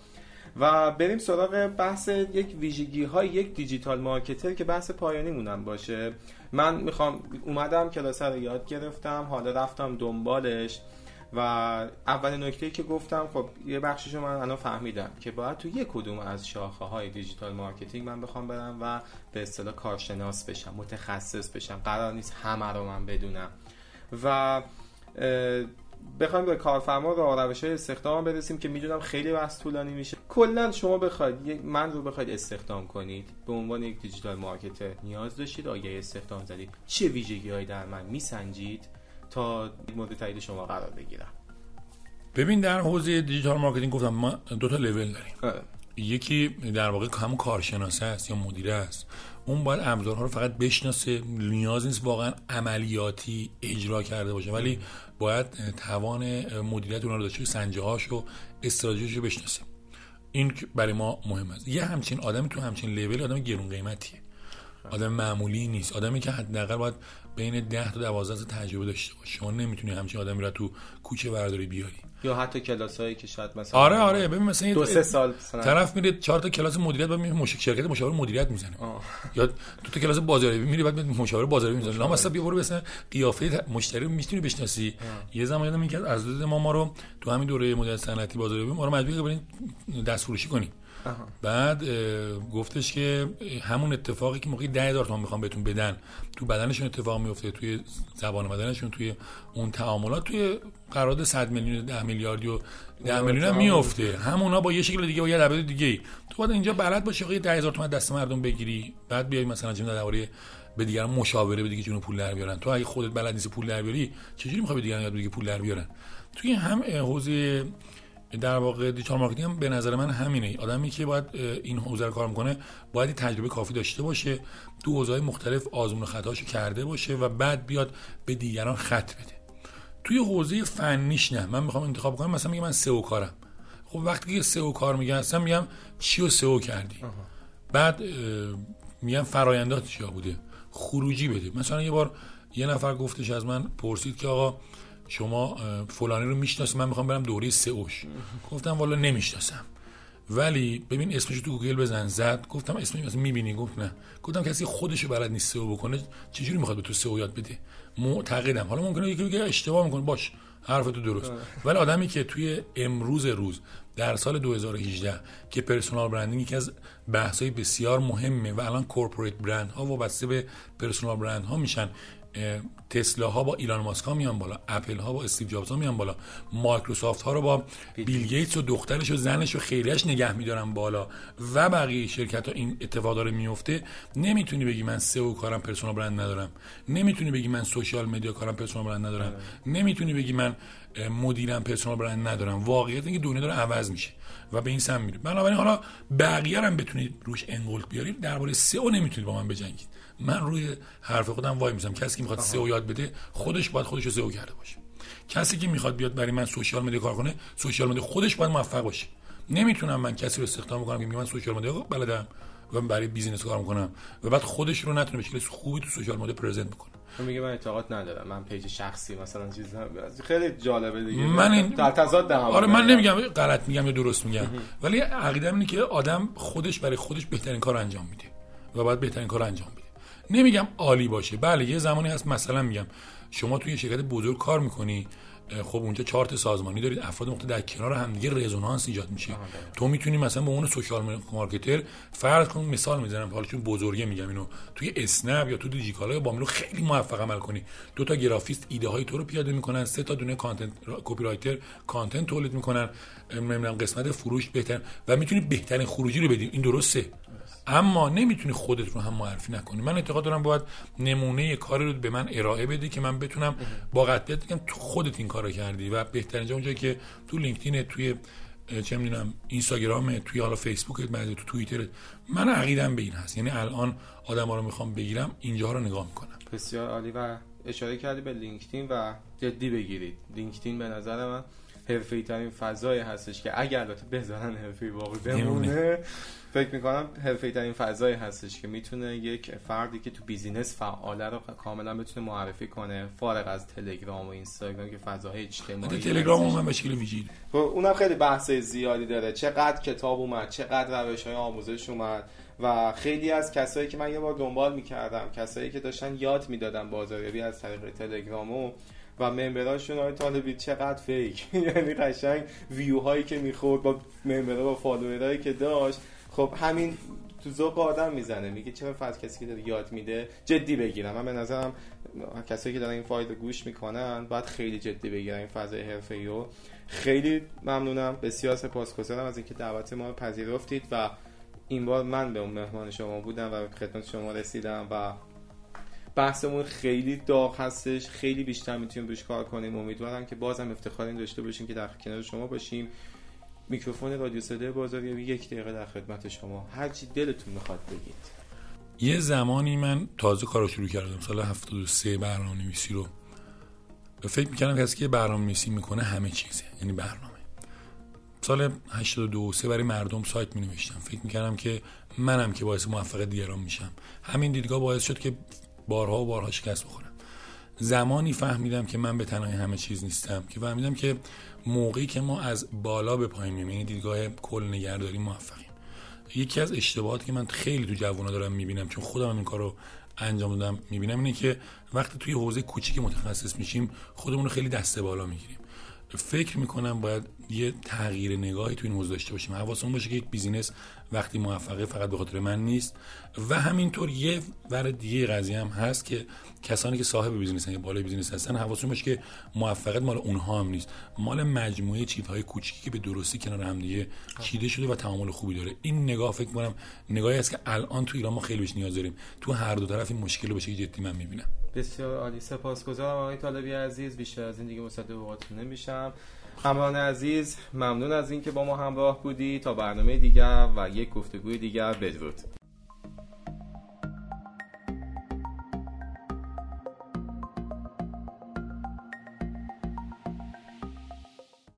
و بریم سراغ بحث یک ویژگی های یک digital marketer که بحث پایانی مونم باشه. من می‌خوام اومدم کلاس رو یاد گرفتم حالا رفتم دنبالش. و اول نکته که گفتم خب یه بخشش من الان فهمیدم که باید تو یک کدوم از شاخه های digital marketing من بخوام برم و به اصطلاح کارشناس بشم متخصص بشم. قرار نیست همه رو من بدونم. و بخوایم به کارفرما و روش های استخدام برسیم که می‌دونم خیلی بحث طولانی میشه. کلا شما بخواید من رو بخواید استخدام کنید به عنوان یک digital marketer نیاز داشتید آگهی استخدام زدید. چه ویژگی هایی در من میسنجید؟ تا مورد تایید شما قرار بگیرم. ببین در حوزه digital marketing گفتم ما دو تا لول داریم. آه. یکی در واقع همون کارشناسه است یا مدیره است. اون باید ابزارها رو فقط بشناسه نیاز نیست واقعا عملیاتی اجرا کرده باشه ولی باید توان مدیریت اونها رو داشته سنجه هاش و استراتژیش رو بشناسه. این برای ما مهم است. یه همچین آدمی تو همچین لول آدم گرون قیمتیه. آدم معمولی نیست. آدمی که حداقل باید بین 10 تا 12 تجربه داشته باشه شما نمی‌تونی همچین آدمی را تو کوچه برداری بیاری یا حتی کلاسایی که شاید مثلا آره آره ببین مثلا دو سه سال طرف میره چهار تا کلاس مدیریت بعد میره مشک شرکت مشاور مدیریت می‌زنه. یا تو تا کلاس بازاریابی میری بعد مشاور بازاریابی می‌زنه. لا مثلا بیا برو مثلا قیافه مشتری رو می‌تونی بشناسی. یه زمان یادم میاد از ما ما رو تو همین دوره مدیریت صنعتی بازاریابی ما رو مجبور کردن دست فروشی کنیم بعد گفتش که همون اتفاقی که موقعی ده هزار تومان می‌خوام بهتون بدن تو بدنشون اتفاق میفته توی زبان بدنشون توی اون تعاملات توی قرارداد 100 میلیون 10 میلیاردی و 10 میلیون هم میفته همونا با یه شکل دیگه و یه level دیگه تو باید اینجا بلد باشی آقا 10000 تومان دست مردم بگیری بعد بیای مثلا چه درباره به دیگران مشاوره بدی که چجوری پول در بیارن. تو اگه خودت بلد نیستی پول در بیاری چجوری می‌خوای به دیگران یاد بدی پول در بیارن؟ توی هم حوزه در واقع digital marketing هم به نظر من همینه. آدمی که باید این حوزه رو کار می‌کنه باید تجربه کافی داشته باشه تو حوزه‌های مختلف آزمون خطاشو کرده باشه و بعد بیاد به دیگران خط بده. توی حوزه فنیش نه. من می‌خوام انتخاب کنم مثلا میگم من سئو کارم. خب وقتی که سئو کار میگم اصلا میگم چی رو سئو کردی؟ بعد میگم فرایندات چیا بوده؟ خروجی بده. مثلا یه بار یه نفر گفتش از من پرسید که آقا شما فلانی رو می‌شناسی من می‌خوام برم دوره سئوش گفتم والا نمی‌شناسم. ولی ببین اسمش تو گوگل بزن. زد. گفتم اسمش مثلا می‌بینی؟ گفت نه. گفتم کسی خودشو بلد نیست SEO بکنه چجوری می‌خواد به تو SEO یاد بده؟ معتقدم. حالا ممکنه یکی بگه اشتباه می‌کنه. باش. حرف تو درست ولی آدمی که توی امروز روز در سال 2018 که personal branding یکی از بحث‌های بسیار مهمه و الان corporate brand ها وابسته به personal brand ها میشن تسلا ها با ایلان ماسک ها میان بالا اپل ها با استیو جابز ها میان بالا. مایکروسافت ها رو با بیل گیتس. و دخترش و زنش و خیلیش نگه میدارن بالا و بقیه شرکت ها این اتفاق داره میفته. نمی‌تونی بگی من SEO کارم personal brand ندارم. نمی‌تونی بگی من social media کارم personal brand ندارم. نمی‌تونی بگی من مدیرم personal brand ندارم. واقعیت اینکه دنیا داره عوض میشه و به این سمت میره. بنابراین حالا بقیه هم بتونید روش ان قلت بیارید. درباره SEO نمی‌تونید با من بجنگید. من روی حرف خودم وایمیسم کسی که می‌خواد SEO یاد بده خودش باید خودش رو SEO کرده باشه. کسی که می‌خواد بیاد برای من social media کار کنه social media خودش باید موفق باشه. نمی‌تونم من کسی رو استخدام کنم که میگه من social media بلدم. و برای business کار می‌کنم. و بعد خودش رو نتونه به خوبی تو social media present بکنه. میگه من اعتقاد ندارم. من page شخصی مثلا چیز خیلی جالبه دیگه. من این در تضاد آره من نمیگم غلط میگم یا درست میگم. ولی عقیدم اینه که آدم خودش برای خودش بهترین کار انجام میده. و باید بهترین کار انجام بده نمیگم عالی باشه. بله یه زمانی هست مثلا میگم شما توی شرکت بزرگ کار می‌کنی خب اونجا چارت سازمانی دارید افراد مختلف در کنار هم دیگه resonance ایجاد میشه. تو می‌تونی مثلا به اون social marketer فرض کن مثال می‌زنم حالا چون بزرگه میگم اینو توی اسنپ یا تو دیجیکالا بامیلو خیلی موفق عمل کنی. دو تا گرافیست ایده های تو رو پیاده می‌کنن سه تا دونه content copywriter content تولید می‌کنن. نمی‌دونم قسمت فروش بهتر و می‌تونی بهترین خروجی رو بدی. این درسته. اما نمی‌تونی خودت رو هم معرفی نکنی. من اعتقاد دارم باید نمونه کاری رو به من ارائه بدی که من بتونم با قطعیت بگم تو خودت این کارو کردی و بهترین جا اونجایی که تو لینکدین توی چه می‌دونم اینستاگرام توی حالا فیسبوک بعد تو توییتر. من عقیدم به این هست. یعنی الان آدم رو می‌خوام بگیرم اینجا رو نگاه می‌کنم. بسیار عالی و اشاره کردی به لینکدین و جدی بگیرید. لینکدین به نظر من حرفه‌ای ترین فضایی هستش که اگر البته بذارن حرفه‌ای واقعی بمونه فکر می‌کنم حرفه‌ای ترین فضایی هستش که می‌تونه یک فردی که تو business فعاله رو کاملا بتونه معرفی کنه فارغ از تلگرام و اینستاگرام که فضاهای اجتماعی تلگرام هم به شکل ویژه خب، اونم خیلی بحث زیادی داره. چقدر کتاب اومد چقدر روش های آموزش اومد و خیلی از کسایی که من یه بار دنبال می‌کردم کسایی که داشتن یاد می‌دادن بازاریابی از طریق تلگرامو و member اشون آقای طالبی چقدر fake. یعنی قشنگ ویو هایی که می‌خورد با ممبرا با فالوورایی که داشت. خب همین تو ذوق آدم می‌زنه. میگه چرا فرض کسی که داره یاد میده جدی بگیرم. من به نظرم کسایی که دارن این فایل گوش می‌کنن باید خیلی جدی بگیرن این فضای حرفه‌ای رو خیلی ممنونم. بسیار سپاسگزارم از اینکه دعوت ما رو پذیرفتید و این بار من به اون مهمان شما بودم و خدمت شما رسیدم و بحثمون خیلی داغ هستش. خیلی بیشتر می‌تونیم روش کار کنیم. امیدوارم که بازم افتخار این داشته باشیم که در کنار شما باشیم. میکروفون رادیو صدای بازاریابی یک دقیقه در خدمت شما. هرچی دلتون می‌خواد بگید. یه زمانی من تازه کارو شروع کردم. سال 73 برنامه نویسی رو. فکر می‌کردم کسی که برنامه نویسی می‌کنه همه چیزه. یعنی برنامه. سال 82 سه برای مردم سایت می نوشتم فکر می‌کردم که منم که باعث موفق دیگران میشم. همین دیدگاه باعث شد که بارها و بارها شکست بخورم. زمانی فهمیدم که من به تنهایی همه چیز نیستم که فهمیدم که موقعی که ما از بالا به پایین میایم یعنی دیدگاه کل نگر داریم موفقیم. یکی از اشتباهاتی که من خیلی تو جوونا دارم می‌بینم چون خودم این کارو انجام دادم می‌بینم اینه که وقتی توی حوزه کوچیک متخصص میشیم خودمون رو خیلی دسته بالا می‌گیریم. فکر می‌کنم باید یه تغییر نگاهی تو این موضوع داشته باشیم. حواسمون باشه که یک business وقتی موفقه فقط به خاطر من نیست. و همینطور یه ور دیگه قضیه هم هست که کسانی که صاحب business هستن بالای business هستن حواسشون باشه که موفقیت مال اونها هم نیست. مال مجموعه چیزهای کوچیکی که به درستی کنار هم دیگه چیده شده و تعامل خوبی داره. این نگاه فکر کنم نگاهی است که الان تو ایران ما خیلی بهش نیاز داریم. تو هر دو طرف این مشکل بشه جدی من می‌بینم. بسیار عالی. سپاسگزارم آقای طالبی عزیز. بیشتر از این دیگه مصدق اوقاتتون نمیشم. همراهان عزیز ممنون از اینکه با ما همراه بودی. تا برنامه دیگر و یک گفتگوی دیگر بدرود.